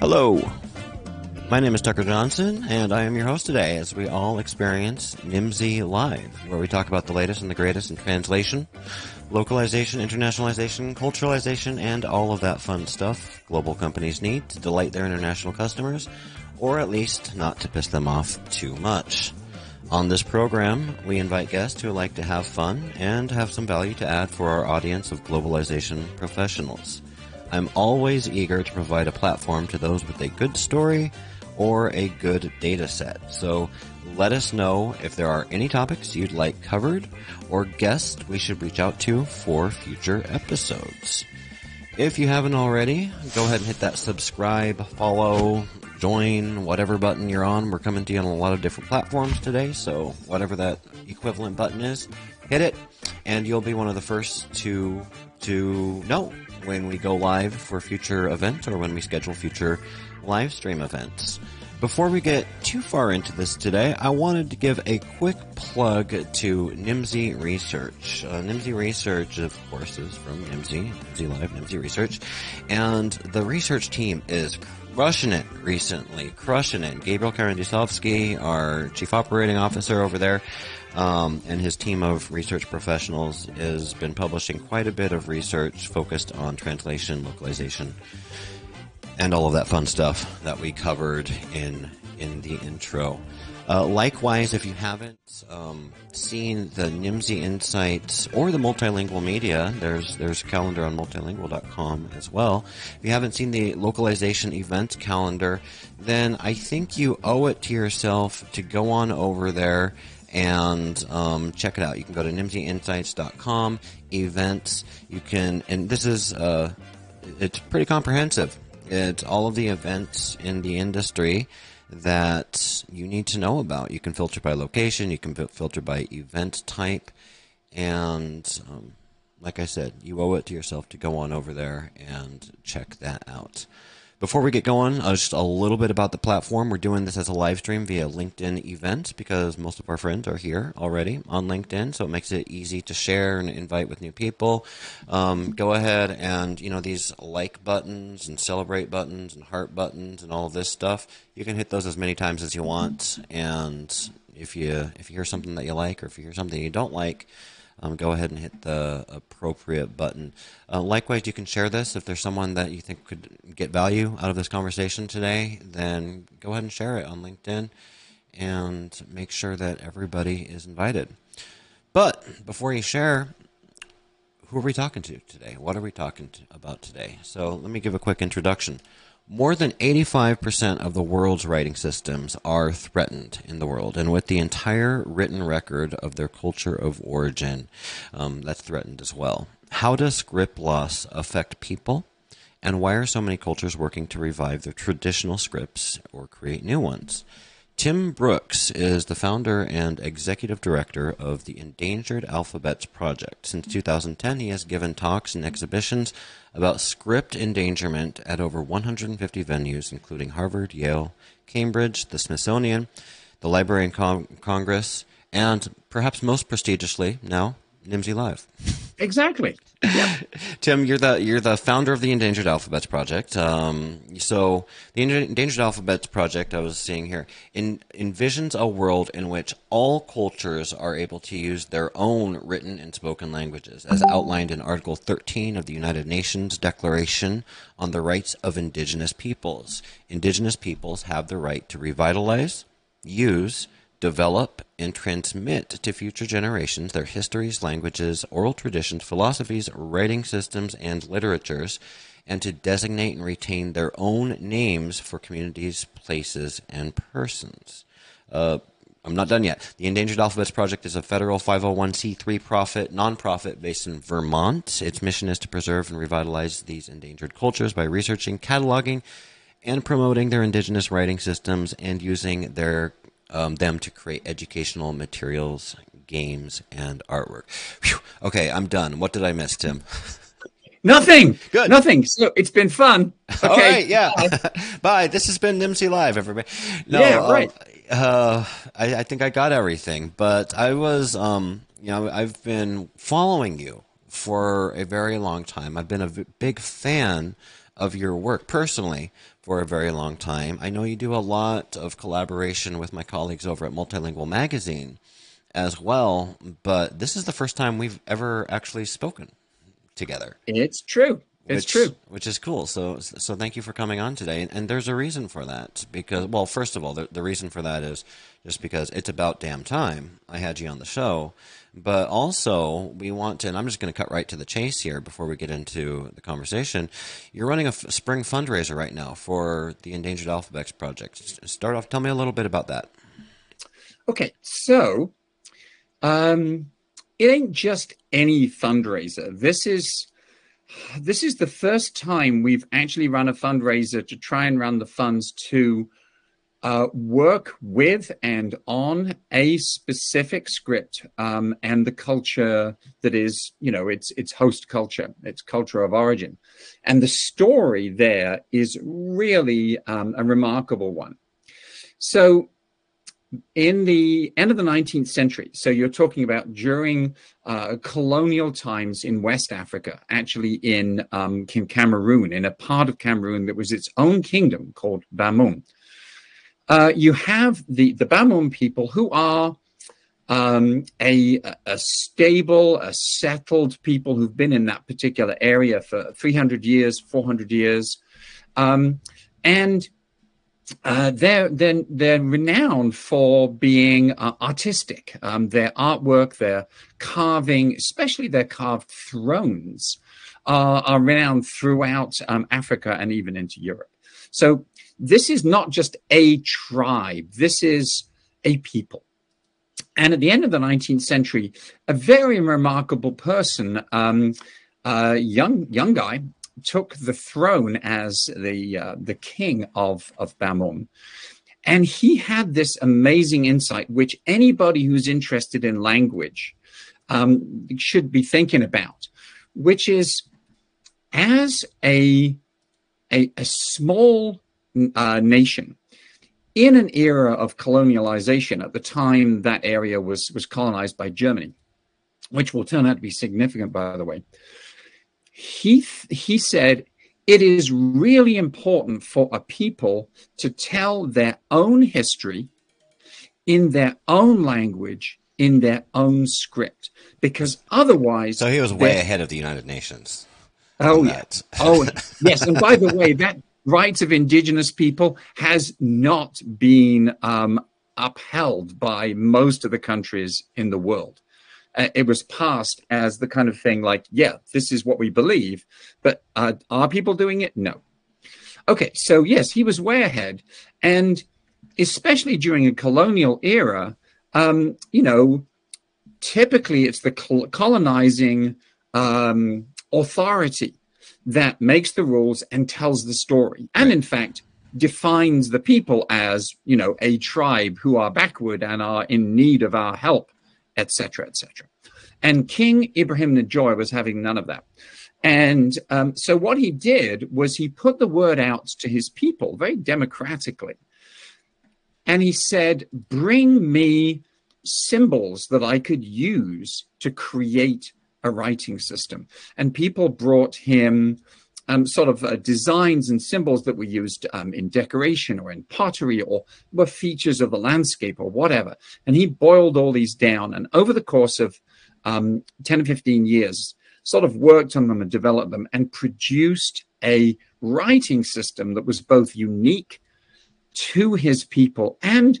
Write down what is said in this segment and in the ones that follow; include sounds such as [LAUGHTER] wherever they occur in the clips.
Hello. My name is Tucker Johnson, and I am your host today as we all experience Nimdzi Live, where we talk about the latest and the greatest in translation, localization, internationalization, culturalization, and all of that fun stuff global companies need to delight their international customers, or at least not to piss them off too much. On this program, we invite guests who like to have fun and have some value to add for our audience of globalization professionals. I'm always eager to provide a platform to those with a good story or a good data set. So let us know if there are any topics you'd like covered or guests we should reach out to for future episodes. If you haven't already, go ahead and hit that subscribe, follow, join, whatever button you're on. We're coming to you on a lot of different platforms today, so whatever that equivalent button is, hit it, and you'll be one of the first to to know when we go live for future events or when we schedule future live stream events. Before we get too far into this today, I wanted to give a quick plug to Nimdzi Research. Uh, Nimdzi Research, of course, is from Nimdzi, Nimdzi Live, Nimdzi Research, and the research team is crushing it recently, crushing it. Gabriel Karandyšovský, our chief operating officer over there, um, and his team of research professionals has been publishing quite a bit of research focused on translation, localization, and all of that fun stuff that we covered in in the intro. Uh, likewise, if you haven't um, seen the Nimdzi Insights or the multilingual media, there's there's a calendar on multilingual.com as well. If you haven't seen the localization event calendar, then I think you owe it to yourself to go on over there and um, check it out. You can go to nimdziinsights.com, events. You can, and this is, uh, it's pretty comprehensive. It's all of the events in the industry that you need to know about. You can filter by location, you can filter by event type, and um, like I said, you owe it to yourself to go on over there and check that out. Before we get going, uh, just a little bit about the platform. We're doing this as a live stream via LinkedIn events because most of our friends are here already on LinkedIn, so it makes it easy to share and invite with new people. Um, go ahead and you know these like buttons and celebrate buttons and heart buttons and all of this stuff. You can hit those as many times as you want, and if you if you hear something that you like or if you hear something you don't like um, go ahead and hit the appropriate button. Uh, likewise, you can share this if there's someone that you think could get value out of this conversation today. Then go ahead and share it on LinkedIn and make sure that everybody is invited. But before you share, who are we talking to today? What are we talking to, about today? So let me give a quick introduction. More than 85% of the world's writing systems are threatened in the world, and with the entire written record of their culture of origin, um, that's threatened as well. How does script loss affect people? And why are so many cultures working to revive their traditional scripts or create new ones? Tim Brookes is the founder and executive director of the Endangered Alphabets Project. Since 2010, he has given talks and exhibitions about script endangerment at over 150 venues, including Harvard, Yale, Cambridge, the Smithsonian, the Library of Con- Congress, and perhaps most prestigiously now, Nimdzi Live. [LAUGHS] Exactly. Yep. Tim, you're the you're the founder of the Endangered Alphabets Project. Um, so the Endangered Alphabets Project, I was seeing here, in, envisions a world in which all cultures are able to use their own written and spoken languages, as outlined in Article 13 of the United Nations Declaration on the Rights of Indigenous Peoples. Indigenous peoples have the right to revitalize, use, develop and transmit to future generations their histories, languages, oral traditions, philosophies, writing systems, and literatures, and to designate and retain their own names for communities, places, and persons. Uh, I'm not done yet. The Endangered Alphabets Project is a federal 501c3 profit nonprofit based in Vermont. Its mission is to preserve and revitalize these endangered cultures by researching, cataloging, and promoting their indigenous writing systems and using their um, them to create educational materials, games, and artwork. Whew. Okay, I'm done. What did I miss, Tim? [LAUGHS] Nothing. Good. Nothing. So it's been fun. Okay. [LAUGHS] All right. Yeah. [LAUGHS] Bye. This has been Nimdzi Live, everybody. No, yeah. Right. Uh, uh, I, I, think I got everything, but I was, um, you know, I've been following you for a very long time. I've been a v- big fan of your work personally for a very long time. I know you do a lot of collaboration with my colleagues over at Multilingual Magazine as well, but this is the first time we've ever actually spoken together. It's true. It's which, true. Which is cool. So, so thank you for coming on today. And, and there's a reason for that because, well, first of all, the, the reason for that is just because it's about damn time I had you on the show. But also, we want to, and I'm just going to cut right to the chase here before we get into the conversation. You're running a f- spring fundraiser right now for the Endangered Alphabets Project. Start off, tell me a little bit about that. Okay, so um, it ain't just any fundraiser. This is this is the first time we've actually run a fundraiser to try and run the funds to uh, work with and on a specific script um, and the culture that is, you know, it's it's host culture, it's culture of origin, and the story there is really um, a remarkable one. So in the end of the 19th century, so you're talking about during uh, colonial times in West Africa, actually in, um, Cameroon, in a part of Cameroon that was its own kingdom called Bamum. Uh, you have the, the Bamum people who are um, a, a stable, a settled people who've been in that particular area for 300 years, 400 years. Um, and uh, they're, they're, they're renowned for being uh, artistic. Um, their artwork, their carving, especially their carved thrones, uh, are renowned throughout um, Africa and even into Europe. So this is not just a tribe, this is a people. And at the end of the 19th century, a very remarkable person, um, a young young guy, took the throne as the uh, the king of of Bamum. And he had this amazing insight, which anybody who's interested in language um, should be thinking about, which is as a a, a small uh, nation in an era of colonialization at the time that area was was colonized by Germany, which will turn out to be significant, by the way he he said it is really important for a people to tell their own history in their own language in their own script because otherwise so he was way ahead of the united nations. Oh yeah. Oh yes. And by the way that rights of indigenous people has not been um, upheld by most of the countries in the world uh, it was passed as the kind of thing like, yeah, this is what we believe, but uh, are people doing it? No. Okay, so yes, he was way ahead, and especially during a colonial era, um, you know, typically it's the colonizing um, authority that makes the rules and tells the story, and in fact defines the people as you know a tribe who are backward and are in need of our help etc., etc. And King Ibrahim Njoya was having none of that. And um, so what he did was he put the word out to his people very democratically. And he said, Bring me symbols that I could use to create a writing system. And people brought him um, sort of uh, designs and symbols that were used um, in decoration or in pottery or were features of the landscape or whatever. And he boiled all these down. And over the course of um, 10 or 15 years, sort of worked on them and developed them and produced a writing system that was both unique to his people and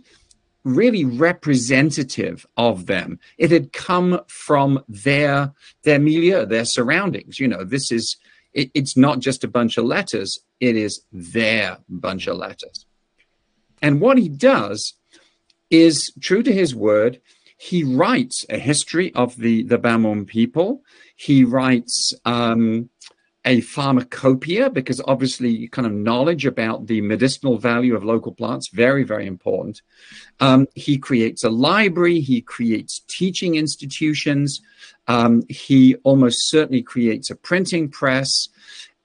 really representative of them. It had come from their their milieu, their surroundings. You know, this is it, it's not just a bunch of letters, it is their bunch of letters. And what he does is true to his word. He writes a history of the, the Bamum people. He writes um, a pharmacopoeia because obviously kind of knowledge about the medicinal value of local plants very very important um, he creates a library he creates teaching institutions um, he almost certainly creates a printing press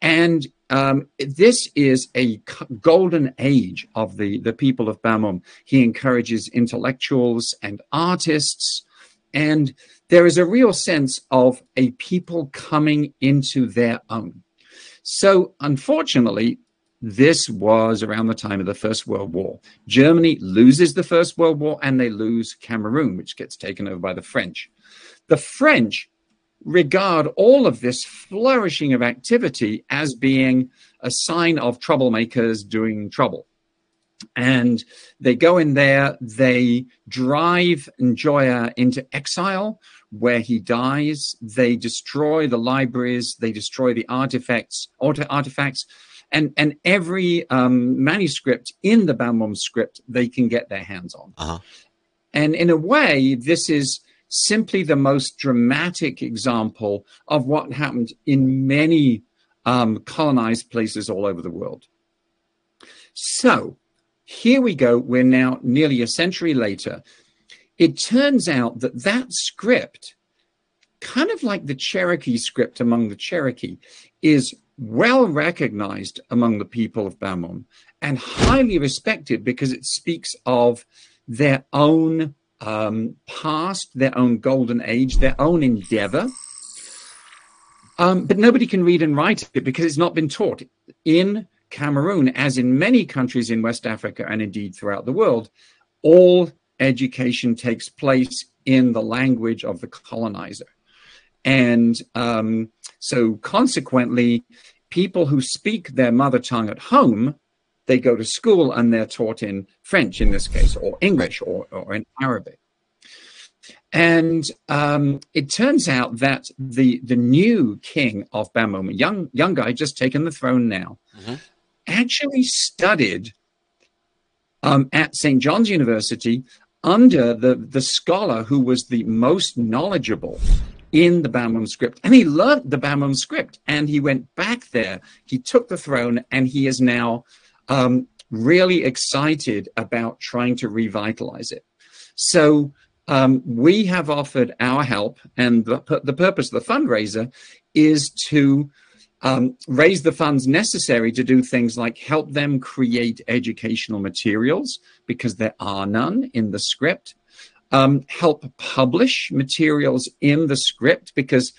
and um, this is a golden age of the, the people of Bamum. He encourages intellectuals and artists and there is a real sense of a people coming into their own. So, unfortunately, this was around the time of the First World War. Germany loses the First World War and they lose Cameroon, which gets taken over by the French. The French regard all of this flourishing of activity as being a sign of troublemakers doing trouble. And they go in there, they drive Njoya into exile, where he dies. They destroy the libraries, they destroy the artifacts, artifacts, and and every um, manuscript in the Bamum script they can get their hands on. Uh-huh. And in a way, this is simply the most dramatic example of what happened in many um, colonized places all over the world. So here we go. We're now nearly a century later. It turns out that that script, kind of like the Cherokee script among the Cherokee, is well recognized among the people of Bamum and highly respected because it speaks of their own um, past, their own golden age, their own endeavor. Um, but nobody can read and write it because it's not been taught. In Cameroon, as in many countries in West Africa and indeed throughout the world, all education takes place in the language of the colonizer. And um, so, consequently, people who speak their mother tongue at home they go to school and they're taught in French in this case, or English, or, or in Arabic. And um, it turns out that the the new king of Bamum, a young young guy just taken the throne now, mm-hmm. Actually studied um, at St. John's University under the the scholar who was the most knowledgeable in the Bamum script. And he learned the Bamum script and he went back there. He took the throne and he is now um, really excited about trying to revitalize it. So um, we have offered our help, and the, the purpose of the fundraiser is to um, raise the funds necessary to do things like help them create educational materials because there are none in the script, um, help publish materials in the script because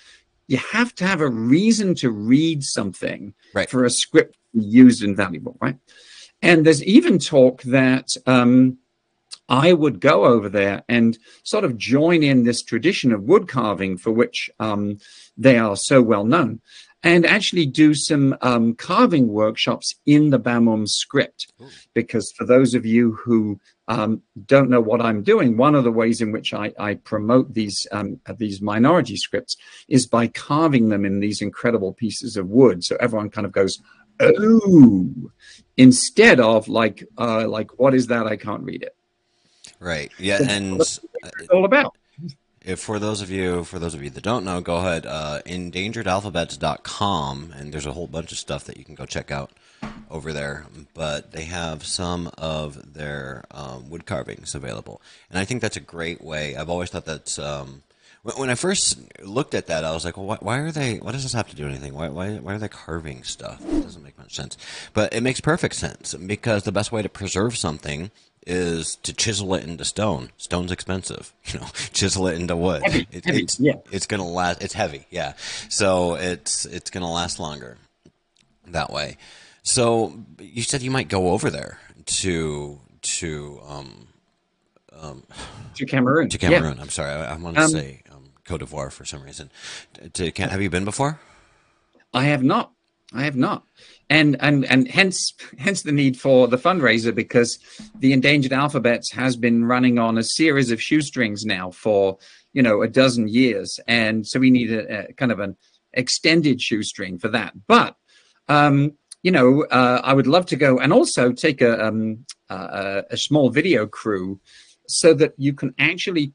you have to have a reason to read something right. for a script used and valuable, right? And there's even talk that um, I would go over there and sort of join in this tradition of wood carving for which um, they are so well known and actually do some um, carving workshops in the Bamum script. Because for those of you who um, don't know what I'm doing, one of the ways in which I, I promote these um, these minority scripts is by carving them in these incredible pieces of wood. So everyone kind of goes, "Oh," instead of like, uh, "Like what is that? I can't read it." Right. Yeah, and it's all about. If for those of you, for those of you that don't know, go ahead, uh, endangeredalphabets.com, and there's a whole bunch of stuff that you can go check out over there. But they have some of their um, wood carvings available, and I think that's a great way. I've always thought that's um, when I first looked at that, I was like, well, why, why, are they? Why does this have to do anything? Why, why, why are they carving stuff? It doesn't make much sense. But it makes perfect sense because the best way to preserve something is to chisel it into stone. Stone's expensive, [LAUGHS] you know. Chisel it into wood. Heavy, it, heavy, it's yeah. it's gonna last. It's heavy, yeah. So it's it's gonna last longer that way. So you said you might go over there to to um, um to Cameroon. To Cameroon. Yeah. I'm sorry. I, I want to um, say um, Cote d'Ivoire for some reason. To, to, have you been before? I have not. I have not and and and hence hence the need for the fundraiser because the endangered alphabets has been running on a series of shoestrings now for you know a dozen years. And so we need a, a kind of an extended shoestring for that. But um you know uh, i would love to go and also take a um a, a small video crew so that you can actually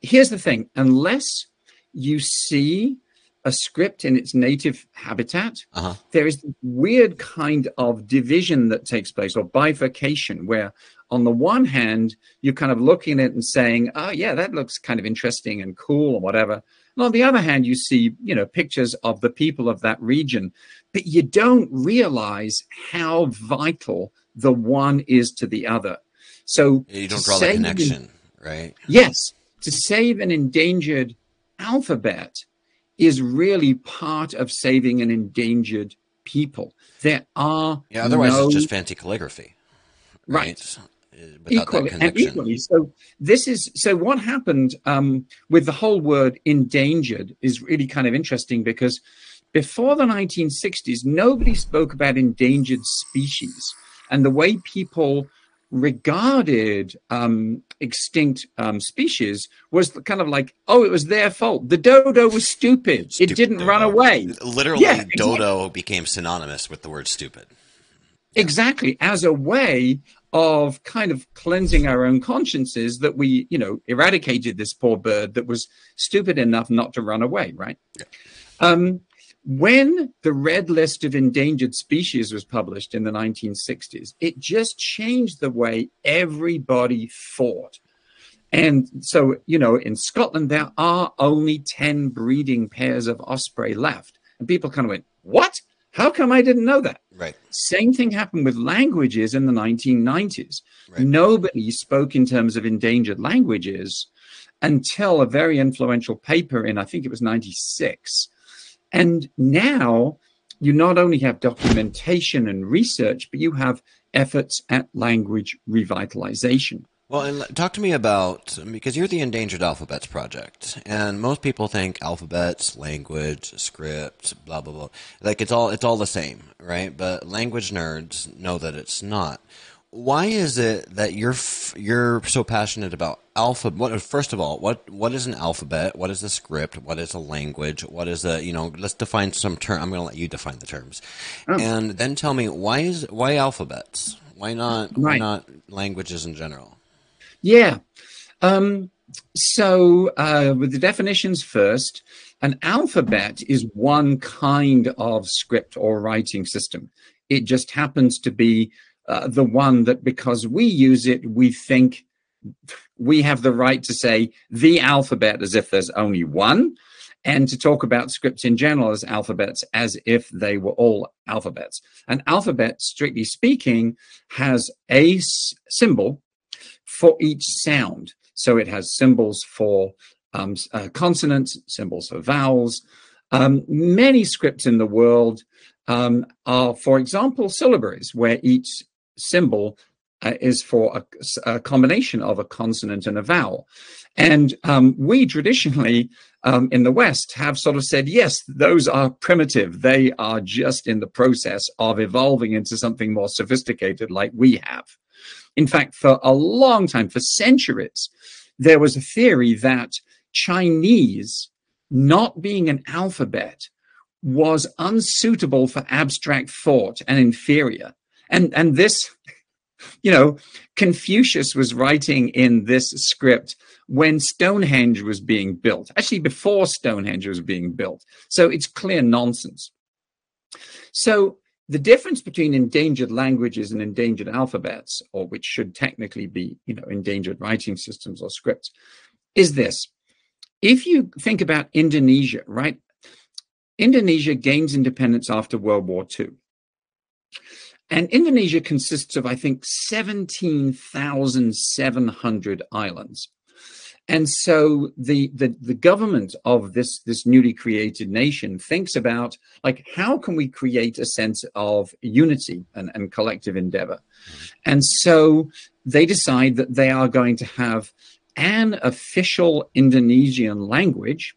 here's the thing. Unless you see a script in its native habitat, uh-huh. there is this weird kind of division that takes place or bifurcation where on the one hand, you're kind of looking at it and saying, oh, yeah, that looks kind of interesting and cool or whatever. And on the other hand, you see, you know, pictures of the people of that region, but you don't realize how vital the one is to the other. So you don't draw the connection, right? Yes. To save an endangered alphabet, is really part of saving an endangered people. There are yeah. Otherwise, no, it's just fancy calligraphy, right? right? Equally and equally. So this is so. What happened um, with the whole word endangered is really kind of interesting because before the 1960s, nobody spoke about endangered species, and the way people regarded um, extinct um, species was kind of like, oh, it was their fault. The dodo was stupid. stupid it didn't dodo. run away. Literally, yeah, dodo exactly. became synonymous with the word stupid. Exactly, as a way of kind of cleansing our own consciences that we, you know, eradicated this poor bird that was stupid enough not to run away, right? Yeah. Um, when the red list of endangered species was published in the 1960s, it just changed the way everybody thought. And so, you know, in Scotland, there are only 10 breeding pairs of osprey left. And people kind of went, What? How come I didn't know that? Right. Same thing happened with languages in the 1990s. Right. Nobody spoke in terms of endangered languages until a very influential paper in, I think it was 96, and now you not only have documentation and research, but you have efforts at language revitalization. Well, and talk to me about because you're the Endangered Alphabets Project, and most people think alphabets, language, script, blah blah blah. Like it's all it's all the same, right? But language nerds know that it's not why is it that you're you're so passionate about alpha what first of all what what is an alphabet? What is a script? What is a language? What is a you know let's define some term i'm going to let you define the terms. Oh. and then tell me why is why alphabets? Why not right. why not languages in general? Yeah. Um, so uh, with the definitions first an alphabet is one kind of script or writing system. It just happens to be uh, the one that because we use it, we think we have the right to say the alphabet as if there's only one, and to talk about scripts in general as alphabets as if they were all alphabets. An alphabet, strictly speaking, has a symbol for each sound. So it has symbols for um, uh, consonants, symbols for vowels. Um, many scripts in the world um, are, for example, syllabaries, where each symbol uh, is for a, a, combination of a consonant and a vowel. And um, we traditionally um, in the West have sort of said, yes, those are primitive. They are just in the process of evolving into something more sophisticated like we have. In fact, for a long time, for centuries, there was a theory that Chinese, not being an alphabet, was unsuitable for abstract thought and inferior and and this you know confucius was writing in this script when stonehenge was being built actually before stonehenge was being built. So it's clear nonsense. So the difference between endangered languages and endangered alphabets or which should technically be you know endangered writing systems or scripts is this. If you think about indonesia right indonesia gains independence after world war ii and Indonesia consists of, I think, 17,700 islands. And so the, the, the government of this, this newly created nation thinks about like how can we create a sense of unity and, and collective endeavor? Mm-hmm. And so they decide that they are going to have an official Indonesian language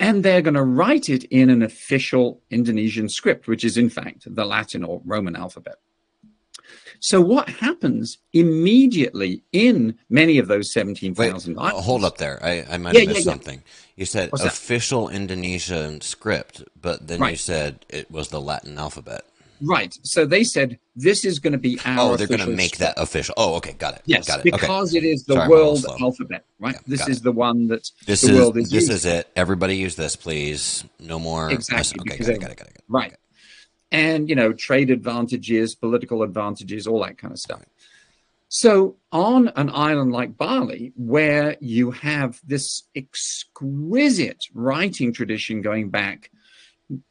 and they're going to write it in an official Indonesian script, which is in fact the Latin or Roman alphabet. So what happens immediately in many of those 17,000 Wait, oh, hold up there. I, I might yeah, have missed yeah, yeah. something. You said What's official that? Indonesian script, but then right. you said it was the Latin alphabet. Right. So they said this is going to be our. Oh, they're going to make that official. Oh, okay, got it. Yes, got it. because okay. it is the Sorry, world alphabet, right? Yeah, this is it. the one that this the is, world is. Using. This using. is it. Everybody use this, please. No more. Exactly. Okay, got it, got it, got it, Right. Okay. And you know, trade advantages, political advantages, all that kind of stuff. So, on an island like Bali, where you have this exquisite writing tradition going back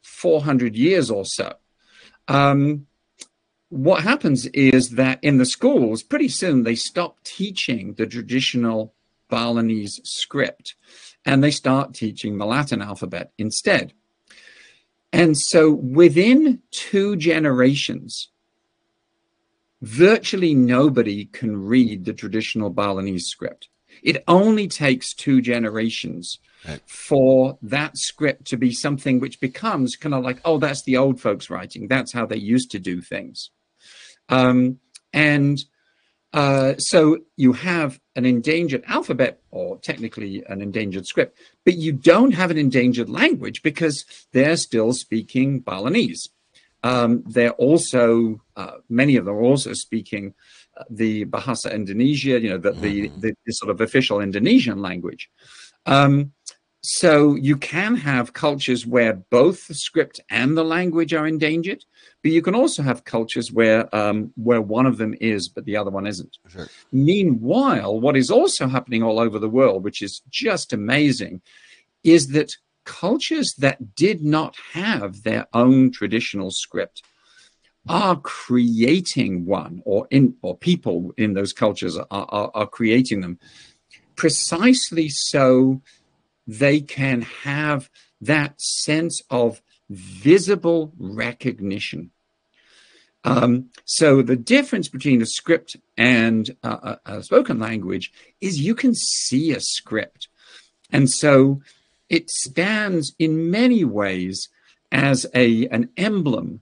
400 years or so, um, what happens is that in the schools, pretty soon they stop teaching the traditional Balinese script and they start teaching the Latin alphabet instead. And so within two generations, virtually nobody can read the traditional Balinese script. It only takes two generations right. for that script to be something which becomes kind of like, oh, that's the old folks writing. That's how they used to do things. Um, and uh, so you have an endangered alphabet, or technically an endangered script, but you don't have an endangered language because they're still speaking Balinese. Um, they're also, uh, many of them are also speaking the Bahasa Indonesia, you know, the, the, mm-hmm. the, the, sort of official Indonesian language. Um, so you can have cultures where both the script and the language are endangered, but you can also have cultures where um, where one of them is, but the other one isn't. Sure. Meanwhile, what is also happening all over the world, which is just amazing, is that cultures that did not have their own traditional script are creating one, or in or people in those cultures are, are, are creating them precisely so they can have that sense of visible recognition. Um, so the difference between a script and a, a, spoken language is you can see a script. And so it stands in many ways as a, an emblem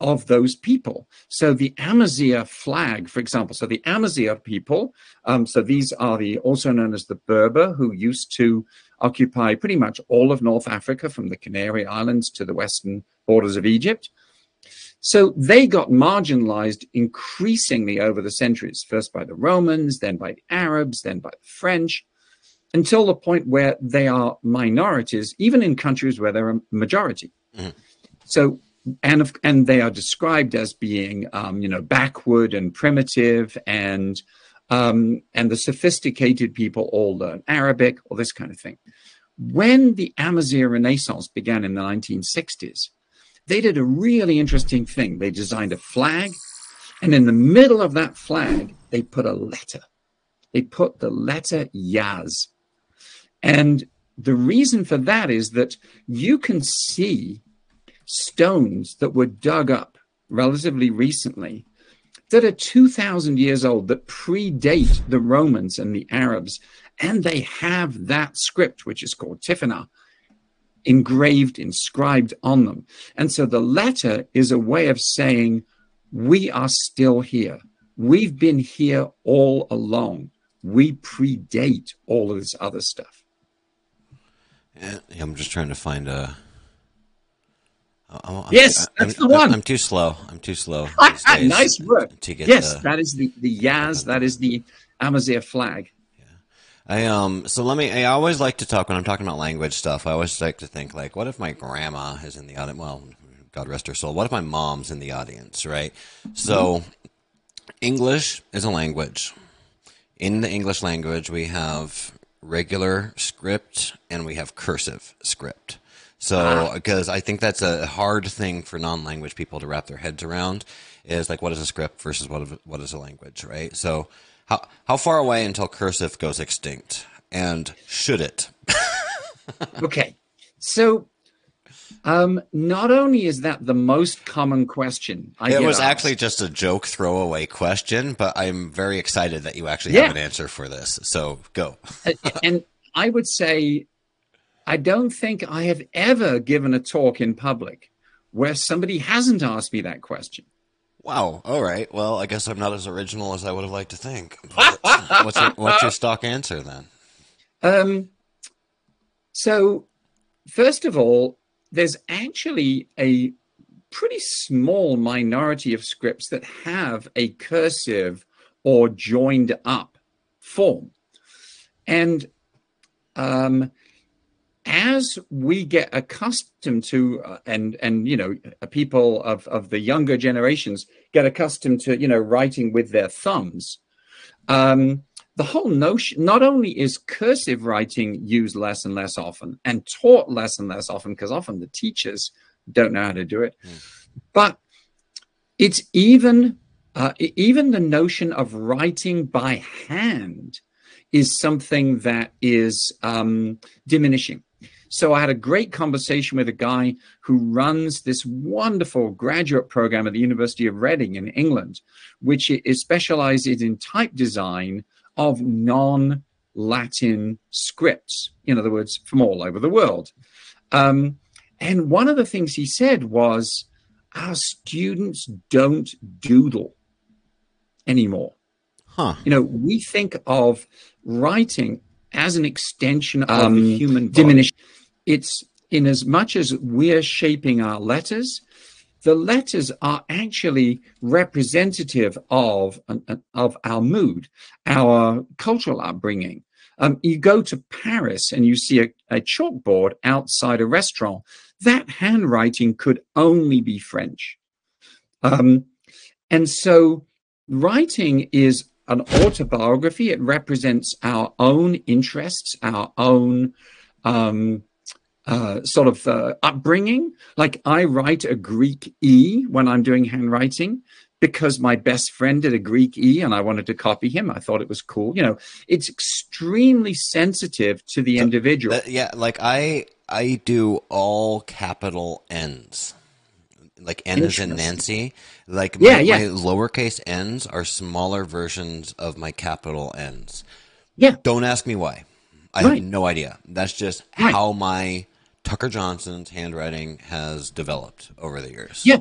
of those people. So the Amazigh flag, for example, so the Amazigh people, um, so these are the also known as the Berber who used to occupy pretty much all of North Africa from the Canary Islands to the western borders of Egypt. So they got marginalized increasingly over the centuries, first by the Romans, then by the Arabs, then by the French, until the point where they are minorities, even in countries where they're a majority. Mm-hmm. So, and and they are described as being, um, you know, backward and primitive, and um, and the sophisticated people all learn Arabic, or this kind of thing. When the Amazigh Renaissance began in the 1960s, they did a really interesting thing. They designed a flag, and in the middle of that flag, they put a letter. They put the letter Yaz. And the reason for that is that you can see stones that were dug up relatively recently that are 2,000 years old, that predate the Romans and the Arabs. And they have that script, which is called Tifinagh, engraved, inscribed on them. And so the letter is a way of saying, we are still here. We've been here all along. We predate all of this other stuff. Yeah, I'm just trying to find a I'm, I'm, yes, I'm, that's the one. I'm too slow. I'm too slow. nice work. To get yes, the, that is the the Yaz. That is the Amazigh flag. Yeah. I um. So let me. I always like to talk when I'm talking about language stuff. I always like to think like, what if my grandma is in the audience? Well, God rest her soul. What if my mom's in the audience? Right. So, mm-hmm. English is a language. In the English language, we have regular script and we have cursive script. So, because I think that's a hard thing for non-language people to wrap their heads around, is like what is a script versus what what is a language, right? So, how how far away until cursive goes extinct, and should it? [LAUGHS] okay, so um, not only is that the most common question, I it was asked, actually just a joke throwaway question, but I'm very excited that you actually yeah. have an answer for this. So go. and I would say I don't think I have ever given a talk in public where somebody hasn't asked me that question. Wow. All right. Well, I guess I'm not as original as I would have liked to think. what's, your, what's your stock answer then? Um, so, first of all, there's actually a pretty small minority of scripts that have a cursive or joined up form. And um, as we get accustomed to uh, and and you know uh, people of of the younger generations get accustomed to you know writing with their thumbs um, the whole notion not only is cursive writing used less and less often and taught less and less often because often the teachers don't know how to do it mm. but it's even uh, even the notion of writing by hand is something that is um, diminishing So I had a great conversation with a guy who runs this wonderful graduate program at the University of Reading in England, which is specializes in type design of non Latin scripts, in other words, from all over the world. Um, and one of the things he said was, our students don't doodle anymore. Huh. You know, we think of writing as an extension of Um, the human diminished. It's in as much as we're shaping our letters, the letters are actually representative of of our mood, our cultural upbringing. Um, you go to Paris and you see a, a chalkboard outside a restaurant. That handwriting could only be French. Um, and so writing is an autobiography. It represents our own interests, our own um, uh, sort of uh, upbringing. Like I write a Greek E when I'm doing handwriting because my best friend did a Greek E and I wanted to copy him. I thought it was cool. You know, it's extremely sensitive to the individual. That- yeah, like I I do all capital N's. Like N is in Nancy. Like Yeah, my, yeah. my lowercase n's are smaller versions of my capital N's. yeah. Don't ask me why. I Right. have no idea. That's just Right. how my Tucker Johnson's handwriting has developed over the years. Yeah.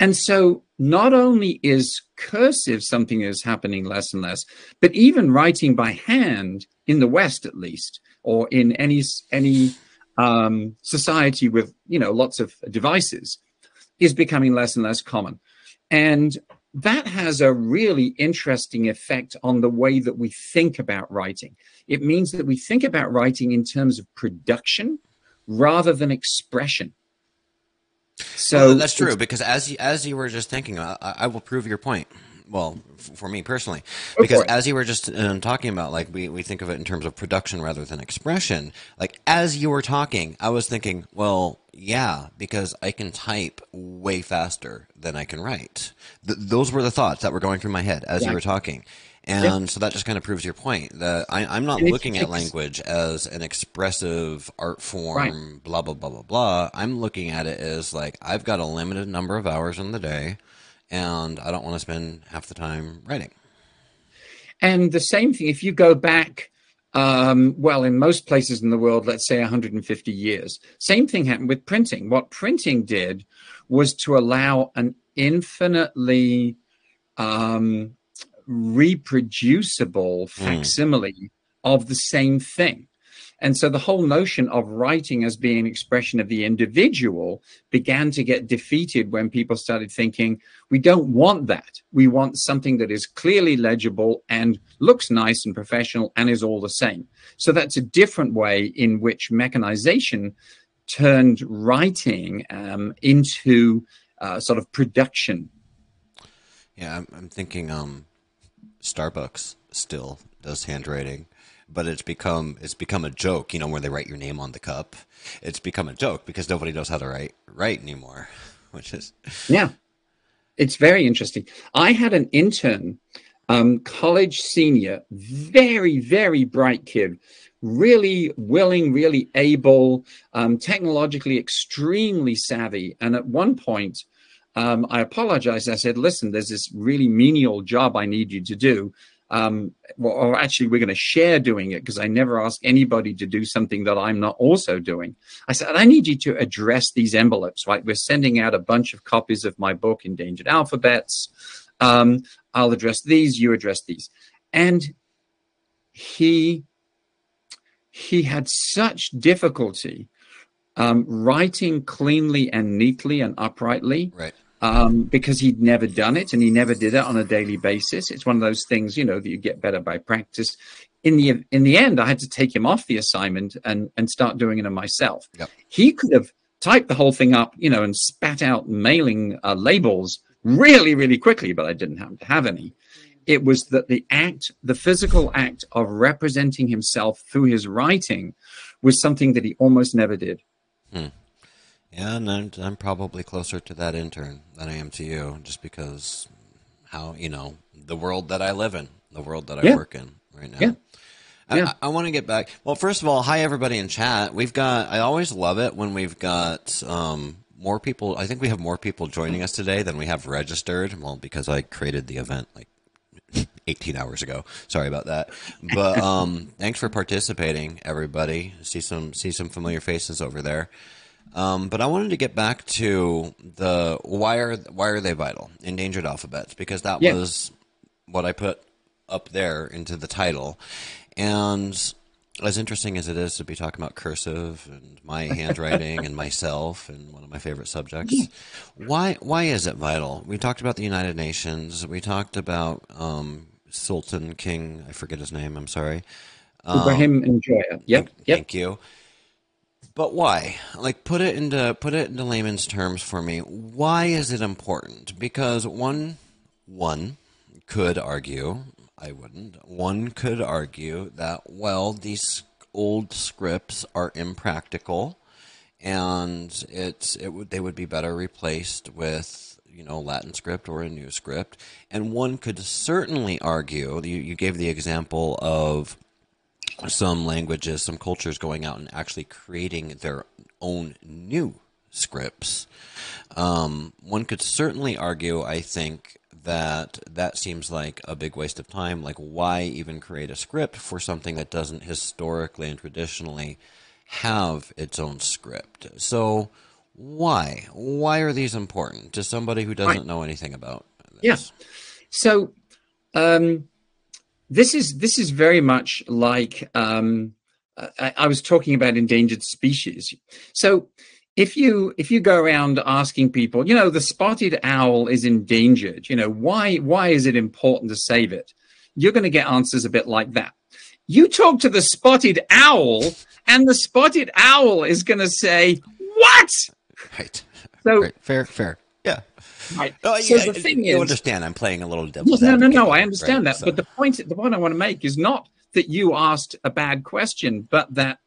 And so not only is cursive something that is happening less and less, but even writing by hand in the West, at least, or in any any um, society with you know lots of devices, is becoming less and less common, and that has a really interesting effect on the way that we think about writing. It means that we think about writing in terms of production rather than expression. So Well, that's true because as you, as you were just thinking, I, I will prove your point. Well, f- for me personally, because as you were just um, talking about, like we, we think of it in terms of production rather than expression. Like as you were talking, I was thinking, well, yeah, because I can type way faster than I can write. Th- those were the thoughts that were going through my head as you were talking. And so that just kind of proves your point that I, I'm not looking at language as an expressive art form, blah, blah, blah, blah, blah. I'm looking at it as like I've got a limited number of hours in the day and I don't want to spend half the time writing. And the same thing, if you go back, um, well, in most places in the world, let's say 150 years, same thing happened with printing. What printing did was to allow an infinitely um, reproducible facsimile of the same thing. And so the whole notion of writing as being an expression of the individual began to get defeated when people started thinking, we don't want that. We want something that is clearly legible and looks nice and professional and is all the same. So that's a different way in which mechanization turned writing um, into uh, sort of production. Yeah, I'm, I'm thinking um, Starbucks still does handwriting, but it's become it's become a joke. You know, where they write your name on the cup. It's become a joke because nobody knows how to write write anymore, [LAUGHS] which is Yeah, it's very interesting. I had an intern, um, college senior, very, very bright kid, really willing, really able, um, technologically extremely savvy. And at one point, um, I apologized. I said, listen, there's this really menial job I need you to do. Um, well, or actually, we're going to share doing it because I never ask anybody to do something that I'm not also doing. I said, I need you to address these envelopes, right? We're sending out a bunch of copies of my book, Endangered Alphabets. Um, I'll address these, you address these. And he he had such difficulty um, writing cleanly and neatly and uprightly right. um, because he'd never done it and he never did it on a daily basis. It's one of those things, you know, that you get better by practice. In the in the end, I had to take him off the assignment and and start doing it myself. Yep. He could have typed the whole thing up, you know, and spat out mailing uh, labels really, really quickly, but I didn't happen to have any. It was that the act, the physical act of representing himself through his writing, was something that he almost never did. Yeah, and I'm, I'm probably closer to that intern than I am to you, just because how you know the world that I live in, the world that I Yeah. work in right now. Yeah. Yeah. I, I want to get back. Well, first of all, hi everybody in chat. We've got. I always love it when we've got um, more people. I think we have more people joining us today than we have registered. Well, because I created the event like 18 hours ago. Sorry about that. But um, [LAUGHS] thanks for participating, everybody. See some see some familiar faces over there. Um, but I wanted to get back to the why are why are they vital endangered alphabets because that yeah. was what I put up there into the title, and as interesting as it is to be talking about cursive and my [LAUGHS] handwriting and myself and one of my favorite subjects, why why is it vital? We talked about the United Nations. We talked about um, Sultan King. I forget his name. I'm sorry. Um, Ibrahim Yep. Thank, yep. Thank you. But why? Like put it into put it into layman's terms for me. Why is it important? Because one one could argue, I wouldn't. One could argue that well, these old scripts are impractical and it's it would they would be better replaced with you know Latin script or a new script. And one could certainly argue you, you gave the example of some languages, some cultures going out and actually creating their own new scripts. Um, one could certainly argue, I think, that that seems like a big waste of time. Like, why even create a script for something that doesn't historically and traditionally have its own script? So, why? Why are these important to somebody who doesn't right. know anything about this? Yeah. So, um, this is this is very much like um, I, I, was talking about endangered species. So if you if you go around asking people, you know, the spotted owl is endangered, you know, why why is it important to save it? You're going to get answers a bit like that. You talk to the spotted owl, and the spotted owl is going to say, "What?" Right. So right. fair, fair. Yeah. Right. Oh, so yeah, the thing you is, understand I'm playing a little devil's No, no, no. I understand right? that. So. But the point, the point I want to make is not that you asked a bad question, but that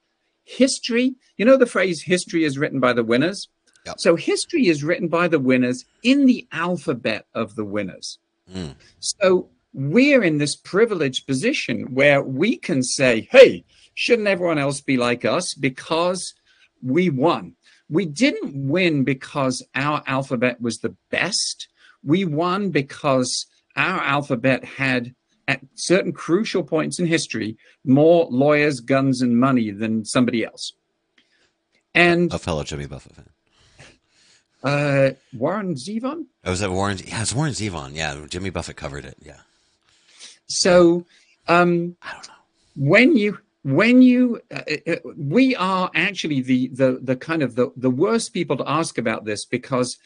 history. You know the phrase "history is written by the winners." Yep. So history is written by the winners in the alphabet of the winners. Mm. So we're in this privileged position where we can say, "Hey, shouldn't everyone else be like us?" Because we won. We didn't win because our alphabet was the best. We won because our alphabet had, at certain crucial points in history, more lawyers, guns, and money than somebody else. And a fellow Jimmy Buffett fan. Uh, Warren Zevon? Oh, was that Warren? Yeah, it's Warren Zevon. Yeah, Jimmy Buffett covered it. Yeah. So, um, I don't know. When you when you uh, uh, uh, we are actually the the the kind of the, the worst people to ask about this because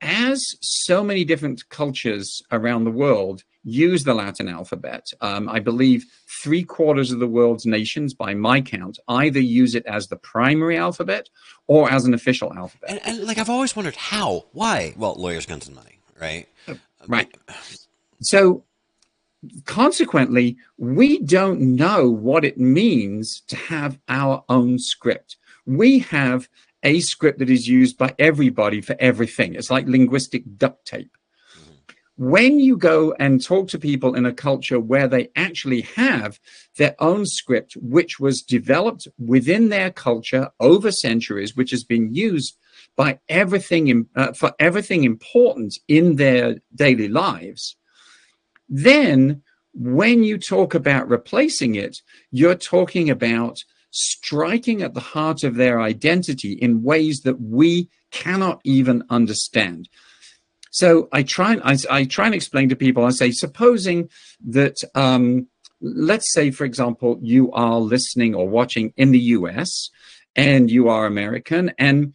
as so many different cultures around the world use the Latin alphabet, um, I believe three quarters of the world's nations, by my count, either use it as the primary alphabet or as an official alphabet. And, and like I've always wondered how, why? Well, lawyers, guns, and money, right? Right. So consequently, we don't know what it means to have our own script. We have a script that is used by everybody for everything. It's like linguistic duct tape. When you go and talk to people in a culture where they actually have their own script, which was developed within their culture over centuries, which has been used by everything uh, for everything important in their daily lives, then when you talk about replacing it, you're talking about striking at the heart of their identity in ways that we cannot even understand. So I try and I, I try and explain to people. I say, supposing that, um, let's say, for example, you are listening or watching in the U.S. and you are American, and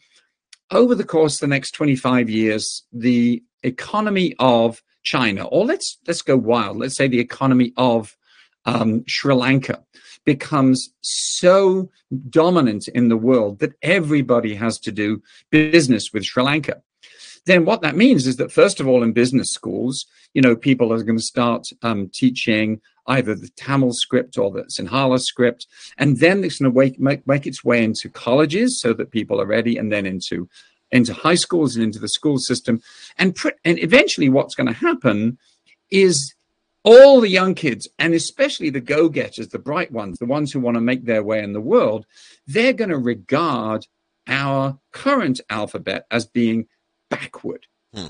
over the course of the next 25 years, the economy of China, or let's let's go wild. Let's say the economy of um, Sri Lanka becomes so dominant in the world that everybody has to do business with Sri Lanka. Then what that means is that first of all, in business schools, you know, people are going to start um, teaching either the Tamil script or the Sinhala script, and then it's going to make, make its way into colleges so that people are ready, and then into into high schools and into the school system. And, and eventually, what's going to happen is all the young kids, and especially the go getters, the bright ones, the ones who want to make their way in the world, they're going to regard our current alphabet as being backward, hmm.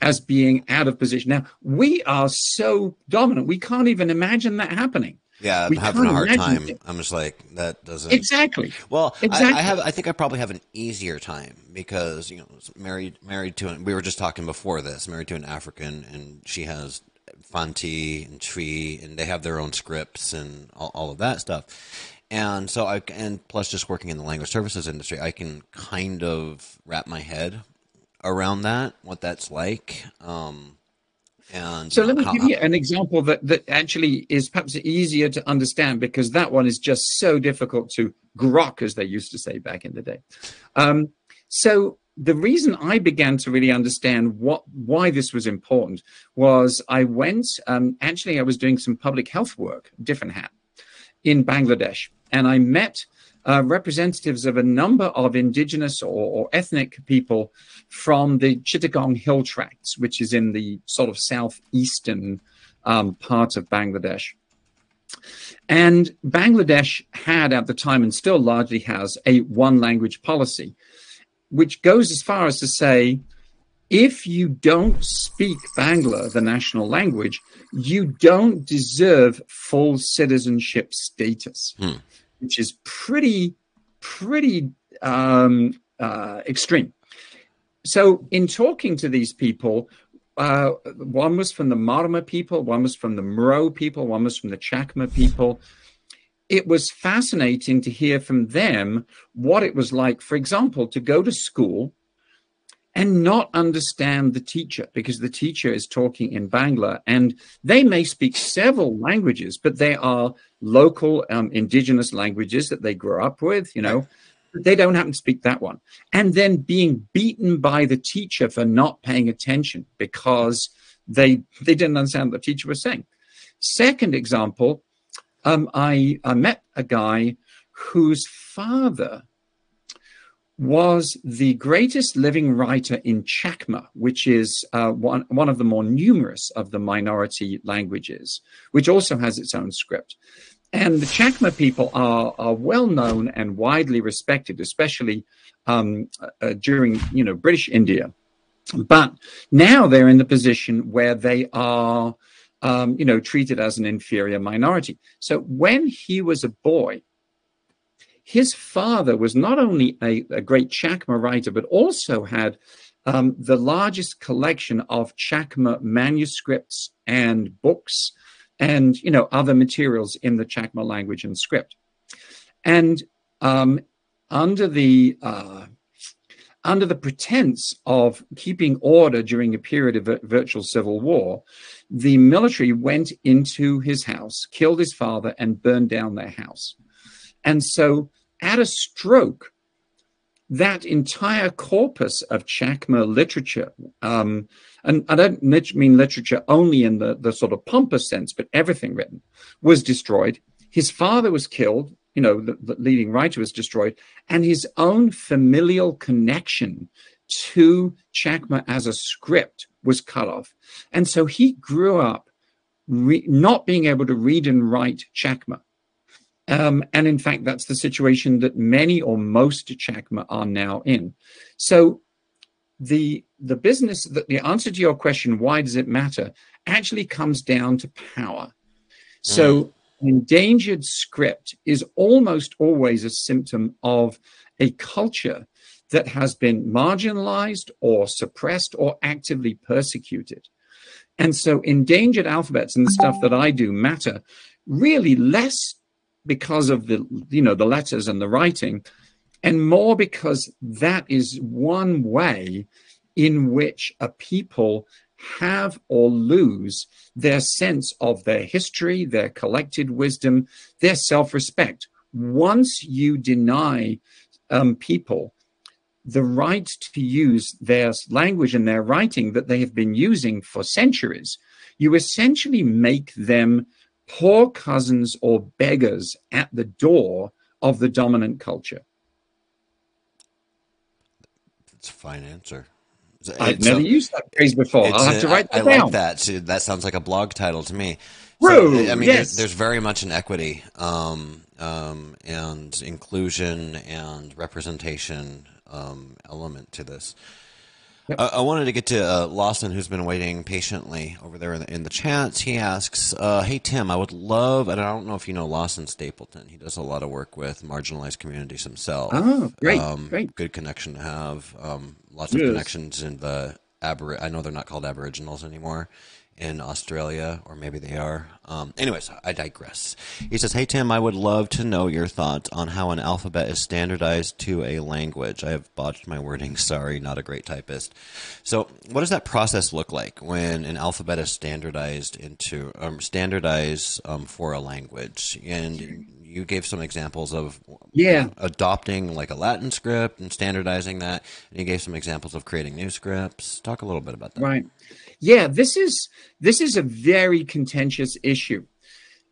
as being out of position. Now, we are so dominant, we can't even imagine that happening. Yeah, I'm having a hard time. It. I'm just like that doesn't exactly. Well, exactly. I, I, have. I think I probably have an easier time because you know, married married to. An, we were just talking before this. Married to an African, and she has Fanti and Twi, and they have their own scripts and all, all of that stuff. And so I and plus just working in the language services industry, I can kind of wrap my head around that, what that's like. Um, and so let me how, give you an example that, that actually is perhaps easier to understand because that one is just so difficult to grok, as they used to say back in the day. Um, so the reason I began to really understand what why this was important was I went um, actually I was doing some public health work, different hat, in Bangladesh, and I met uh, representatives of a number of indigenous or, or, ethnic people from the Chittagong Hill Tracts, which is in the sort of southeastern um, part of Bangladesh. And Bangladesh had at the time and still largely has a one language policy which goes as far as to say if you don't speak Bangla, the national language, you don't deserve full citizenship status, hmm. Which is pretty, pretty um, uh, extreme. So, in talking to these people, uh, one was from the Marma people, one was from the Mro people, one was from the Chakma people it was fascinating to hear from them what it was like, for example, to go to school and not understand the teacher because the teacher is talking in Bangla and they may speak several languages, but they are local um, indigenous languages that they grew up with, you know. They don't happen to speak that one. And then being beaten by the teacher for not paying attention because they they didn't understand what the teacher was saying. Second example, um, I, I met a guy whose father was the greatest living writer in Chakma, which is uh, one, one of the more numerous of the minority languages, which also has its own script. And the Chakma people are, are well known and widely respected, especially um, uh, during you know British India. But now they're in the position where they are um, you know, treated as an inferior minority. So when he was a boy, his father was not only a, a great Chakma writer, but also had um, the largest collection of Chakma manuscripts and books and, you know, other materials in the Chakma language and script. And um, under the uh, under the pretense of keeping order during a period of virtual civil war, the military went into his house, killed his father, and burned down their house. And so, at a stroke, that entire corpus of Chakma literature, um, and I don't mean literature only in the, the sort of pompous sense, but everything written, was destroyed. His father was killed, you know, the, the leading writer was destroyed, and his own familial connection to Chakma as a script was cut off. And so he grew up re- not being able to read and write Chakma. Um, and in fact, that's the situation that many or most Chakma are now in. So the the business, the, the answer to your question, why does it matter, actually comes down to power. So mm. endangered script is almost always a symptom of a culture that has been marginalized or suppressed or actively persecuted. And so endangered alphabets and the stuff that I do matter really less because of the you know the letters and the writing and more because that is one way in which a people have or lose their sense of their history, their collected wisdom, their self respect. Once you deny um, people the right to use their language and their writing that they have been using for centuries, you essentially make them poor cousins or beggars at the door of the dominant culture. That's a fine answer. I've never so, used that phrase before. I'll have to write that I, I down. like that. Too. That sounds like a blog title to me. So, I mean, yes. there's, there's, very much an equity um, um, and inclusion and representation um, element to this. Yep. I, I, wanted to get to uh, Lawson, who's been waiting patiently over there in the, in the chats. He asks, uh, "Hey Tim, I would love, and I don't know if you know Lawson Stapleton. He does a lot of work with marginalized communities himself. Oh, great, um, great, good connection to have. Um, lots of connections in the Abor- I know they're not called Aboriginals anymore in Australia, or maybe they are. Um, anyways, I digress. He says, Hey, Tim, I would love to know your thoughts on how an alphabet is standardized to a language. I have botched my wording. [LAUGHS] Sorry, not a great typist. So, what does that process look like when an alphabet is standardized into, um, standardized um, for a language? And you gave some examples of yeah adopting like a Latin script and standardizing that, and you gave some examples of creating new scripts. Talk a little bit about that. Right. Yeah, this is this is a very contentious issue.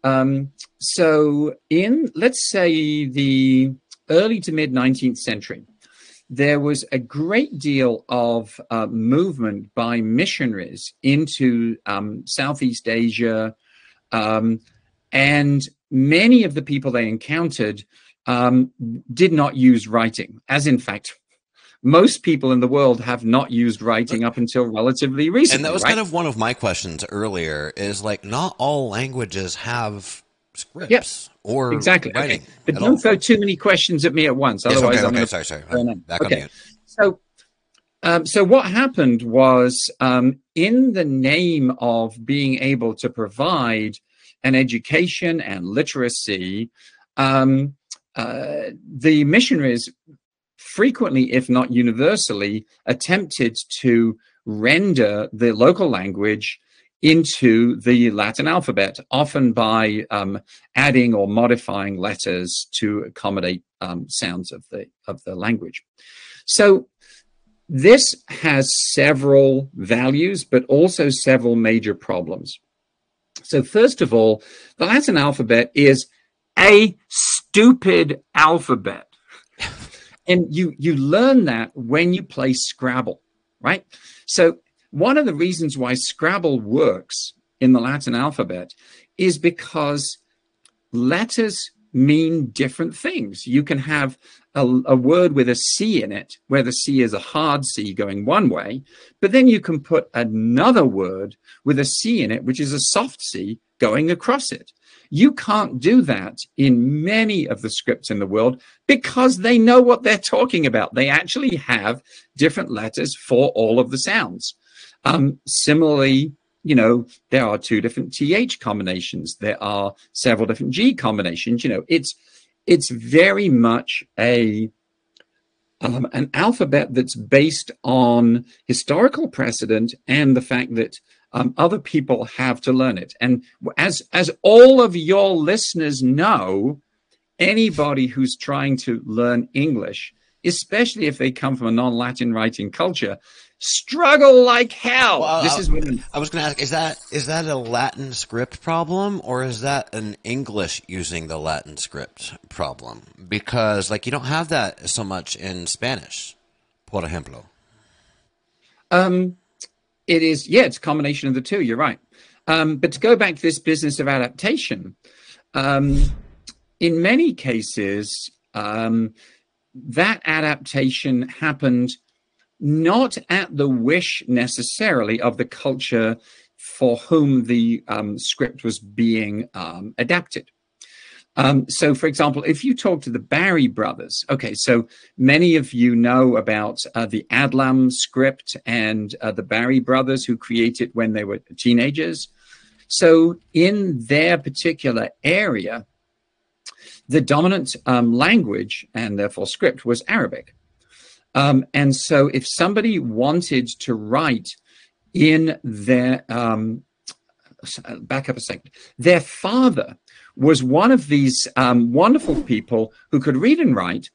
Um, so, in let's say the early to mid 19th century, there was a great deal of uh, movement by missionaries into um, Southeast Asia, um, and many of the people they encountered um, did not use writing, as in fact most people in the world have not used writing up until relatively recently. And that was right? kind of one of my questions earlier is like not all languages have scripts yep. or exactly writing. Okay. But don't all. throw too many questions at me at once. Yes, otherwise, okay, I'm okay, sorry, sorry. Back okay. So, um, so what happened was, um, in the name of being able to provide an education and literacy, um, uh, the missionaries frequently, if not universally, attempted to render the local language into the Latin alphabet, often by um, adding or modifying letters to accommodate um, sounds of the of the language. So this has several values, but also several major problems. So first of all, the Latin alphabet is a stupid alphabet and you you learn that when you play Scrabble, right? So one of the reasons why Scrabble works in the Latin alphabet is because letters mean different things. You can have a, a, word with a C in it, where the C is a hard C going one way, but then you can put another word with a C in it, which is a soft C going across it. You can't do that in many of the scripts in the world because they know what they're talking about. They actually have different letters for all of the sounds. Um, similarly, you know, there are two different TH combinations. There are several different G combinations. You know, it's it's very much a um, an alphabet that's based on historical precedent and the fact that um, other people have to learn it. And as as all of your listeners know, anybody who's trying to learn English, especially if they come from a non-Latin writing culture, struggle like hell. Well, this I, is when I was going to ask: is that is that a Latin script problem, or is that an English using the Latin script problem? Because like you don't have that so much in Spanish, por ejemplo. Um, it is, yeah, it's a combination of the two. You're right. Um, but to go back to this business of adaptation, um, in many cases, um, that adaptation happened not at the wish necessarily of the culture for whom the um, script was being um, adapted. Um, so, for example, if you talk to the Barry brothers, okay, so many of you know about uh, the Adlam script and uh, the Barry brothers who created when they were teenagers. So, in their particular area, the dominant um, language and therefore script was Arabic. Um, and so, if somebody wanted to write in their um, back up a second, their father was one of these um, wonderful people who could read and write.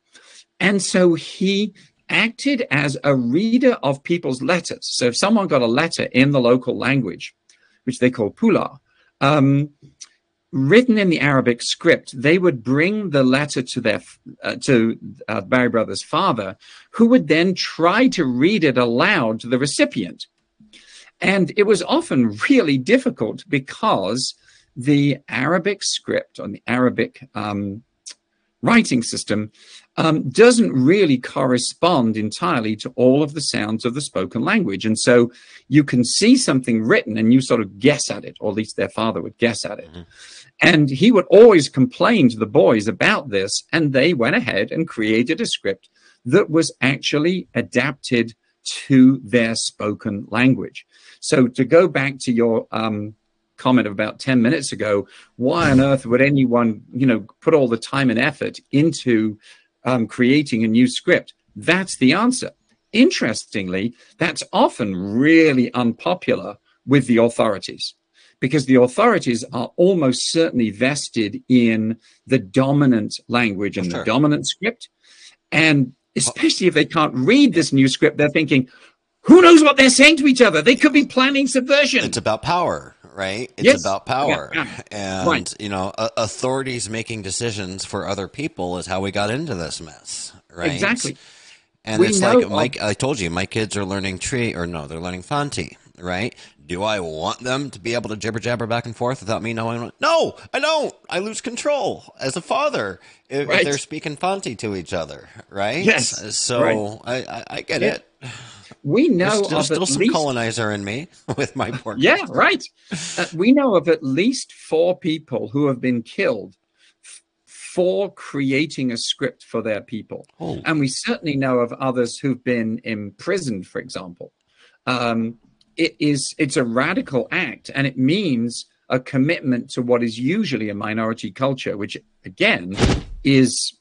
And so he acted as a reader of people's letters. So if someone got a letter in the local language, which they call pula, um, written in the Arabic script, they would bring the letter to their uh, to uh, Barry Brothers' father, who would then try to read it aloud to the recipient. And it was often really difficult because the Arabic script on the Arabic um, writing system um, doesn't really correspond entirely to all of the sounds of the spoken language. And so you can see something written and you sort of guess at it, or at least their father would guess at it. Mm-hmm. And he would always complain to the boys about this. And they went ahead and created a script that was actually adapted to their spoken language. So to go back to your um, comment of about 10 minutes ago, why on earth would anyone, you know, put all the time and effort into um, creating a new script? That's the answer. Interestingly, that's often really unpopular with the authorities because the authorities are almost certainly vested in the dominant language and sure. the dominant script. And especially if they can't read this new script, they're thinking, who knows what they're saying to each other? They could be planning subversion. It's about power, right? It's yes. about power. Yeah, yeah. And, right. you know, authorities making decisions for other people is how we got into this mess, right? Exactly. And we it's like, Mike, I told you, my kids are learning tree, or no, they're learning Fanti, right? Do I want them to be able to jibber jabber back and forth without me knowing? No, I don't. I lose control as a father if, right. if they're speaking Fanti to each other, right? Yes. So right. I, I, I, get yeah. it. We know There's still, of still some least... colonizer in me [LAUGHS] with my poor. yeah, right. Uh, we know of at least four people who have been killed for creating a script for their people, oh. and we certainly know of others who've been imprisoned, for example. Um, it is it's a radical act and it means a commitment to what is usually a minority culture which again is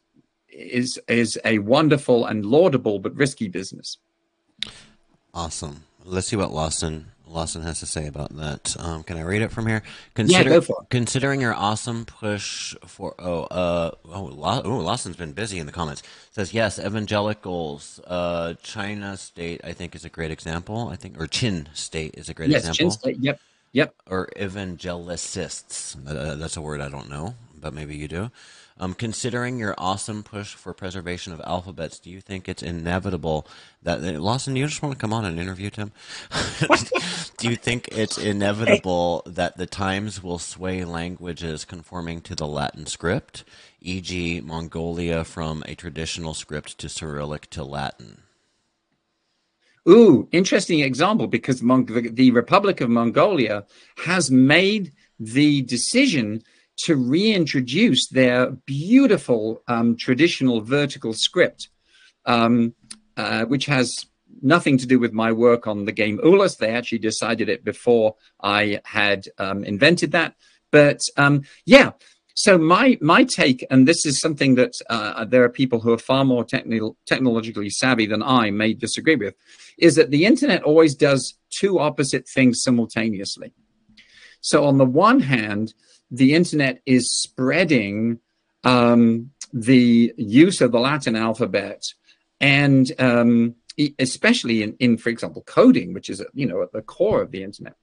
is is a wonderful and laudable but risky business. Awesome. Let's see what lawson Lawson has to say about that. Um, can I read it from here? Consider, yeah, go for it. Considering your awesome push for oh uh oh, Law, oh Lawson's been busy in the comments. Says yes, evangelicals. Uh, China State I think is a great example. I think or Chin State is a great yes, example. Chin State. Yep. Yep. Or evangelicists. Uh, that's a word I don't know, but maybe you do. Um, considering your awesome push for preservation of alphabets, do you think it's inevitable that Lawson? You just want to come on and interview Tim? [LAUGHS] do you think it's inevitable that the times will sway languages conforming to the Latin script, e.g., Mongolia from a traditional script to Cyrillic to Latin? Ooh, interesting example because Mon- the Republic of Mongolia has made the decision to reintroduce their beautiful um, traditional vertical script, um, uh, which has nothing to do with my work on the game Ulus. They actually decided it before I had um, invented that. But um, yeah, so my my take, and this is something that uh, there are people who are far more technical, technologically savvy than I may disagree with, is that the internet always does two opposite things simultaneously. So on the one hand, the internet is spreading um, the use of the Latin alphabet and um, especially in, in, for example, coding, which is, you know, at the core of the internet,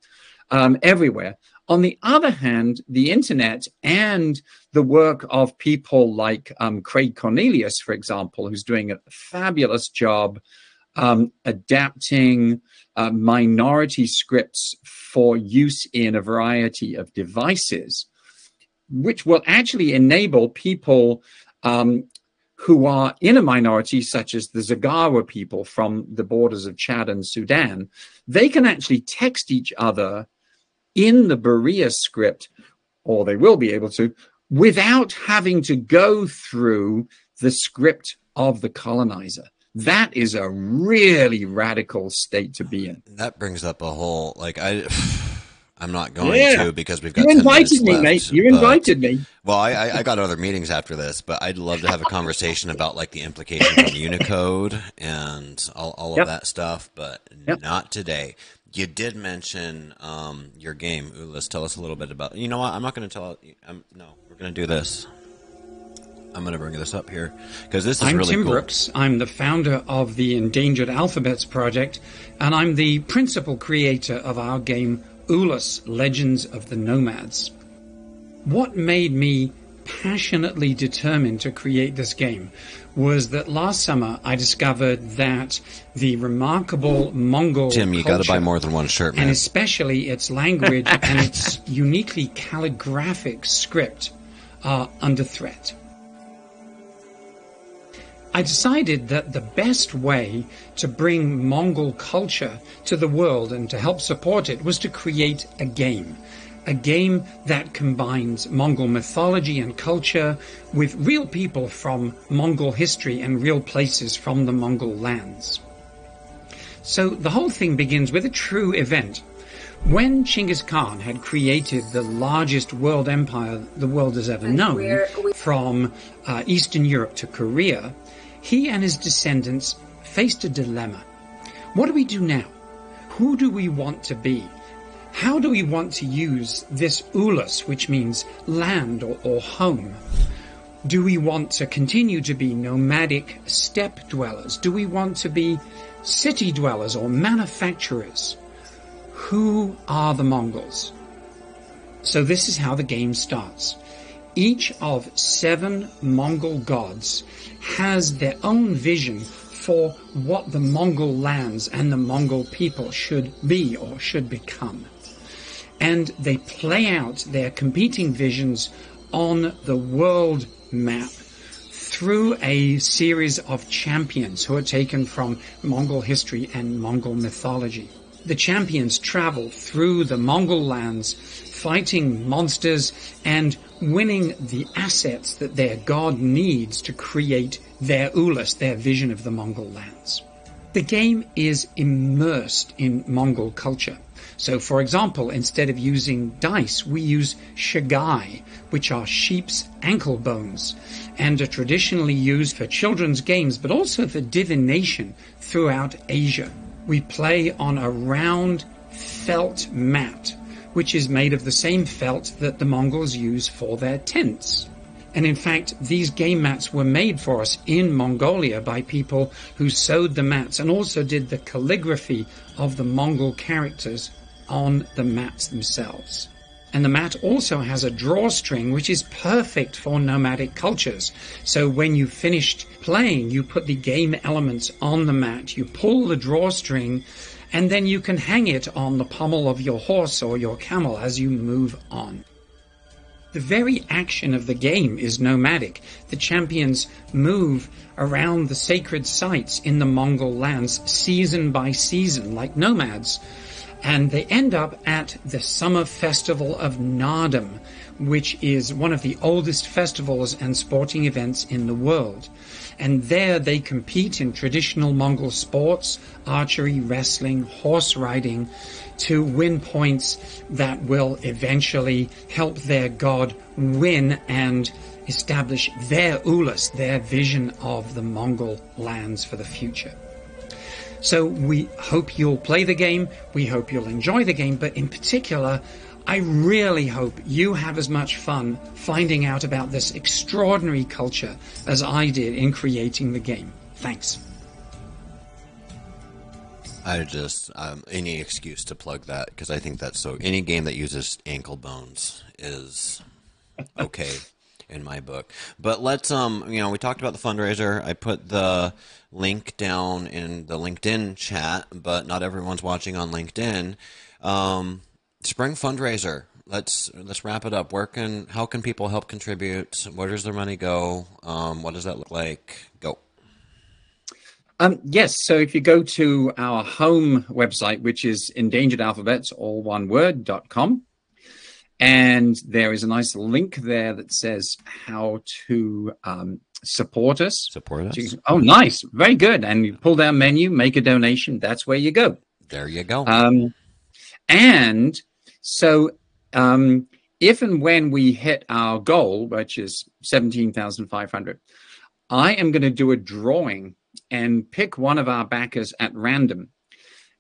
um, everywhere. On the other hand, the internet and the work of people like um, Craig Cornelius, for example, who's doing a fabulous job um, adapting uh, minority scripts for use in a variety of devices which will actually enable people um, who are in a minority, such as the Zaghawa people from the borders of Chad and Sudan, they can actually text each other in the Beria script, or they will be able to, without having to go through the script of the colonizer. That is a really radical state to be in. That brings up a whole, like, I. I'm not going yeah. to because we've got. You invited me, left, mate. You but, invited me. Well, I, I, I, got other meetings after this, but I'd love to have a conversation about like the implications of [LAUGHS] Unicode and all, all yep. of that stuff, but yep. not today. You did mention um, your game, Ulus. Tell us a little bit about. You know what? I'm not going to tell. I'm, no, we're going to do this. I'm going to bring this up here because this is really. I'm really Tim cool. Brookes. I'm the founder of the Endangered Alphabets Project, and I'm the principal creator of our game Ulus Legends of the Nomads. what made me passionately determined to create this game was that last summer I discovered that the remarkable Mongol Tim, you got to buy more than one shirt, man. and especially its language [LAUGHS] and its uniquely calligraphic script are under threat. I decided that the best way to bring Mongol culture to the world and to help support it was to create a game a game that combines Mongol mythology and culture with real people from Mongol history and real places from the Mongol lands. So the whole thing begins with a true event. When Chinggis Khan had created the largest world empire the world has ever known, from uh, Eastern Europe to Korea, he and his descendants faced a dilemma. What do we do now? Who do we want to be? How do we want to use this ulus, which means land or, or home? Do we want to continue to be nomadic steppe dwellers? Do we want to be city dwellers or manufacturers? Who are the Mongols? So this is how the game starts. Each of seven Mongol gods has their own vision for what the Mongol lands and the Mongol people should be or should become and they play out their competing visions on the world map through a series of champions who are taken from Mongol history and Mongol mythology. The champions travel through the Mongol lands, fighting monsters and winning the assets that their god needs to create their ulus, their vision of the Mongol lands. The game is immersed in Mongol culture. So, for example, instead of using dice, we use shagai, which are sheep's ankle bones, and are traditionally used for children's games, but also for divination throughout Asia. We play on a round felt mat, which is made of the same felt that the Mongols use for their tents. And in fact, these game mats were made for us in Mongolia by people who sewed the mats and also did the calligraphy of the Mongol characters on the mats themselves. And the mat also has a drawstring, which is perfect for nomadic cultures. So when you've finished playing, you put the game elements on the mat, you pull the drawstring, and then you can hang it on the pommel of your horse or your camel as you move on. The very action of the game is nomadic. The champions move around the sacred sites in the Mongol lands season by season, like nomads and they end up at the summer festival of Naadam, which is one of the oldest festivals and sporting events in the world. And there they compete in traditional Mongol sports, archery, wrestling, horse riding, to win points that will eventually help their god win and establish their ulus, their vision of the Mongol lands for the future. So we hope you'll play the game. We hope you'll enjoy the game. But in particular, I really hope you have as much fun finding out about this extraordinary culture as I did in creating the game. Thanks. I just um, any excuse to plug that because I think that's so. Any game that uses ankle bones is okay in my book. But let's um, you know, we talked about the fundraiser. I put the link down in the LinkedIn chat, but not everyone's watching on LinkedIn. Um, spring fundraiser. Let's let's wrap it up. Where can how can people help contribute? Where does their money go? Um, what does that look like? Go. Um, yes. So if you go to our home website, which is endangered alphabets, all one word, dot com, and there is a nice link there that says how to um, support us. Support us. oh, nice. Very good. And you pull down menu, make a donation. That's where you go. There you go. Um, and so um, if and when we hit our goal, which is 17,500, I am going to do a drawing and pick one of our backers at random.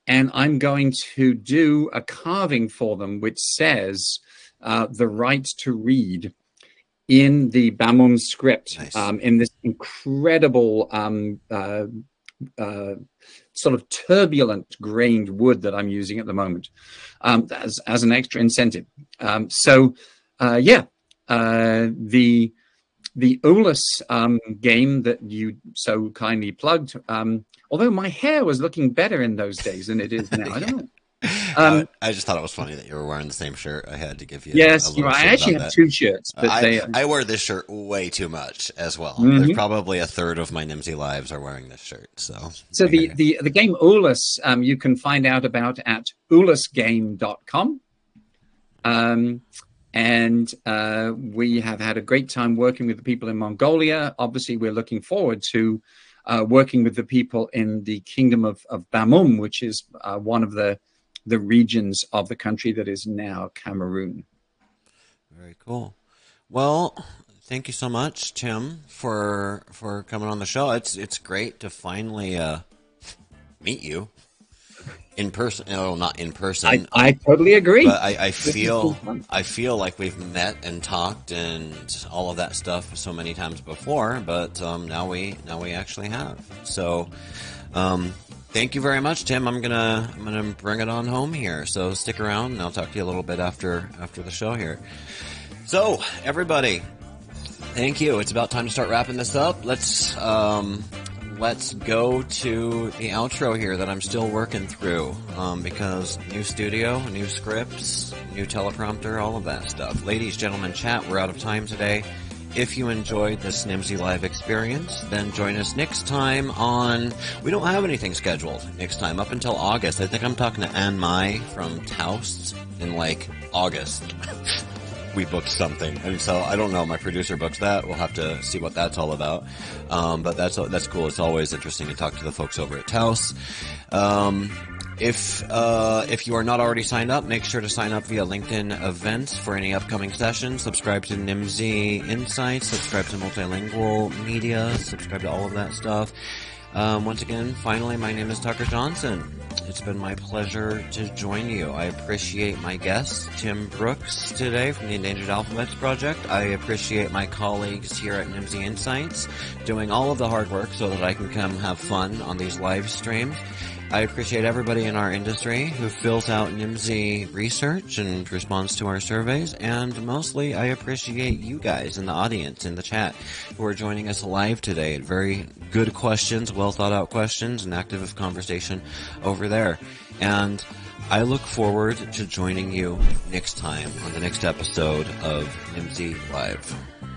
And I'm going to do a carving for them, which says uh, the right to read in the Bamum script nice. um, in this incredible um, uh, uh, sort of turbulent grained wood that I'm using at the moment um, as, as an extra incentive. Um, so, uh, yeah, uh, the the Ulus um, game that you so kindly plugged. Um, although my hair was looking better in those days than it is now. I don't know. Um, I just thought it was funny that you were wearing the same shirt. I had to give you. Yes, you I actually have that. two shirts, but I, they, I wear this shirt way too much as well. Mm-hmm. There's probably a third of my Nimdzi lives are wearing this shirt. So, so the, the the game Ulus, um, you can find out about at ulusgame.com. Um, and uh, we have had a great time working with the people in Mongolia. Obviously, we're looking forward to uh, working with the people in the Kingdom of, of Bamum, which is uh, one of the the regions of the country that is now Cameroon. Very cool. Well, thank you so much, Tim, for for coming on the show. It's it's great to finally uh, meet you in person. No, not in person. I, I totally agree. But I, I feel I feel like we've met and talked and all of that stuff so many times before. But um, now we now we actually have. So um, thank you very much, Tim. I'm gonna I'm gonna bring it on home here. So stick around, and I'll talk to you a little bit after after the show here. So everybody, thank you. It's about time to start wrapping this up. Let's um, let's go to the outro here that I'm still working through um, because new studio, new scripts, new teleprompter, all of that stuff. Ladies, gentlemen, chat, we're out of time today. If you enjoyed this Nimdzi Live experience, then join us next time on. We don't have anything scheduled next time up until August. I think I'm talking to Anne-Maj from TAUS in like August. [LAUGHS] we booked something, and so I don't know. My producer books that. We'll have to see what that's all about. Um, but that's that's cool. It's always interesting to talk to the folks over at TAUS. Um, if uh, if you are not already signed up, make sure to sign up via LinkedIn events for any upcoming sessions. Subscribe to Nimdzi Insights. Subscribe to Multilingual Media. Subscribe to all of that stuff. Um, once again, finally, my name is Tucker Johnson. It's been my pleasure to join you. I appreciate my guest, Tim Brookes, today from the Endangered Alphabets Project. I appreciate my colleagues here at Nimdzi Insights doing all of the hard work so that I can come have fun on these live streams. I appreciate everybody in our industry who fills out Nimdzi research and responds to our surveys. And mostly, I appreciate you guys in the audience, in the chat, who are joining us live today. Very good questions, well thought out questions, and active conversation over there. And I look forward to joining you next time on the next episode of Nimdzi Live.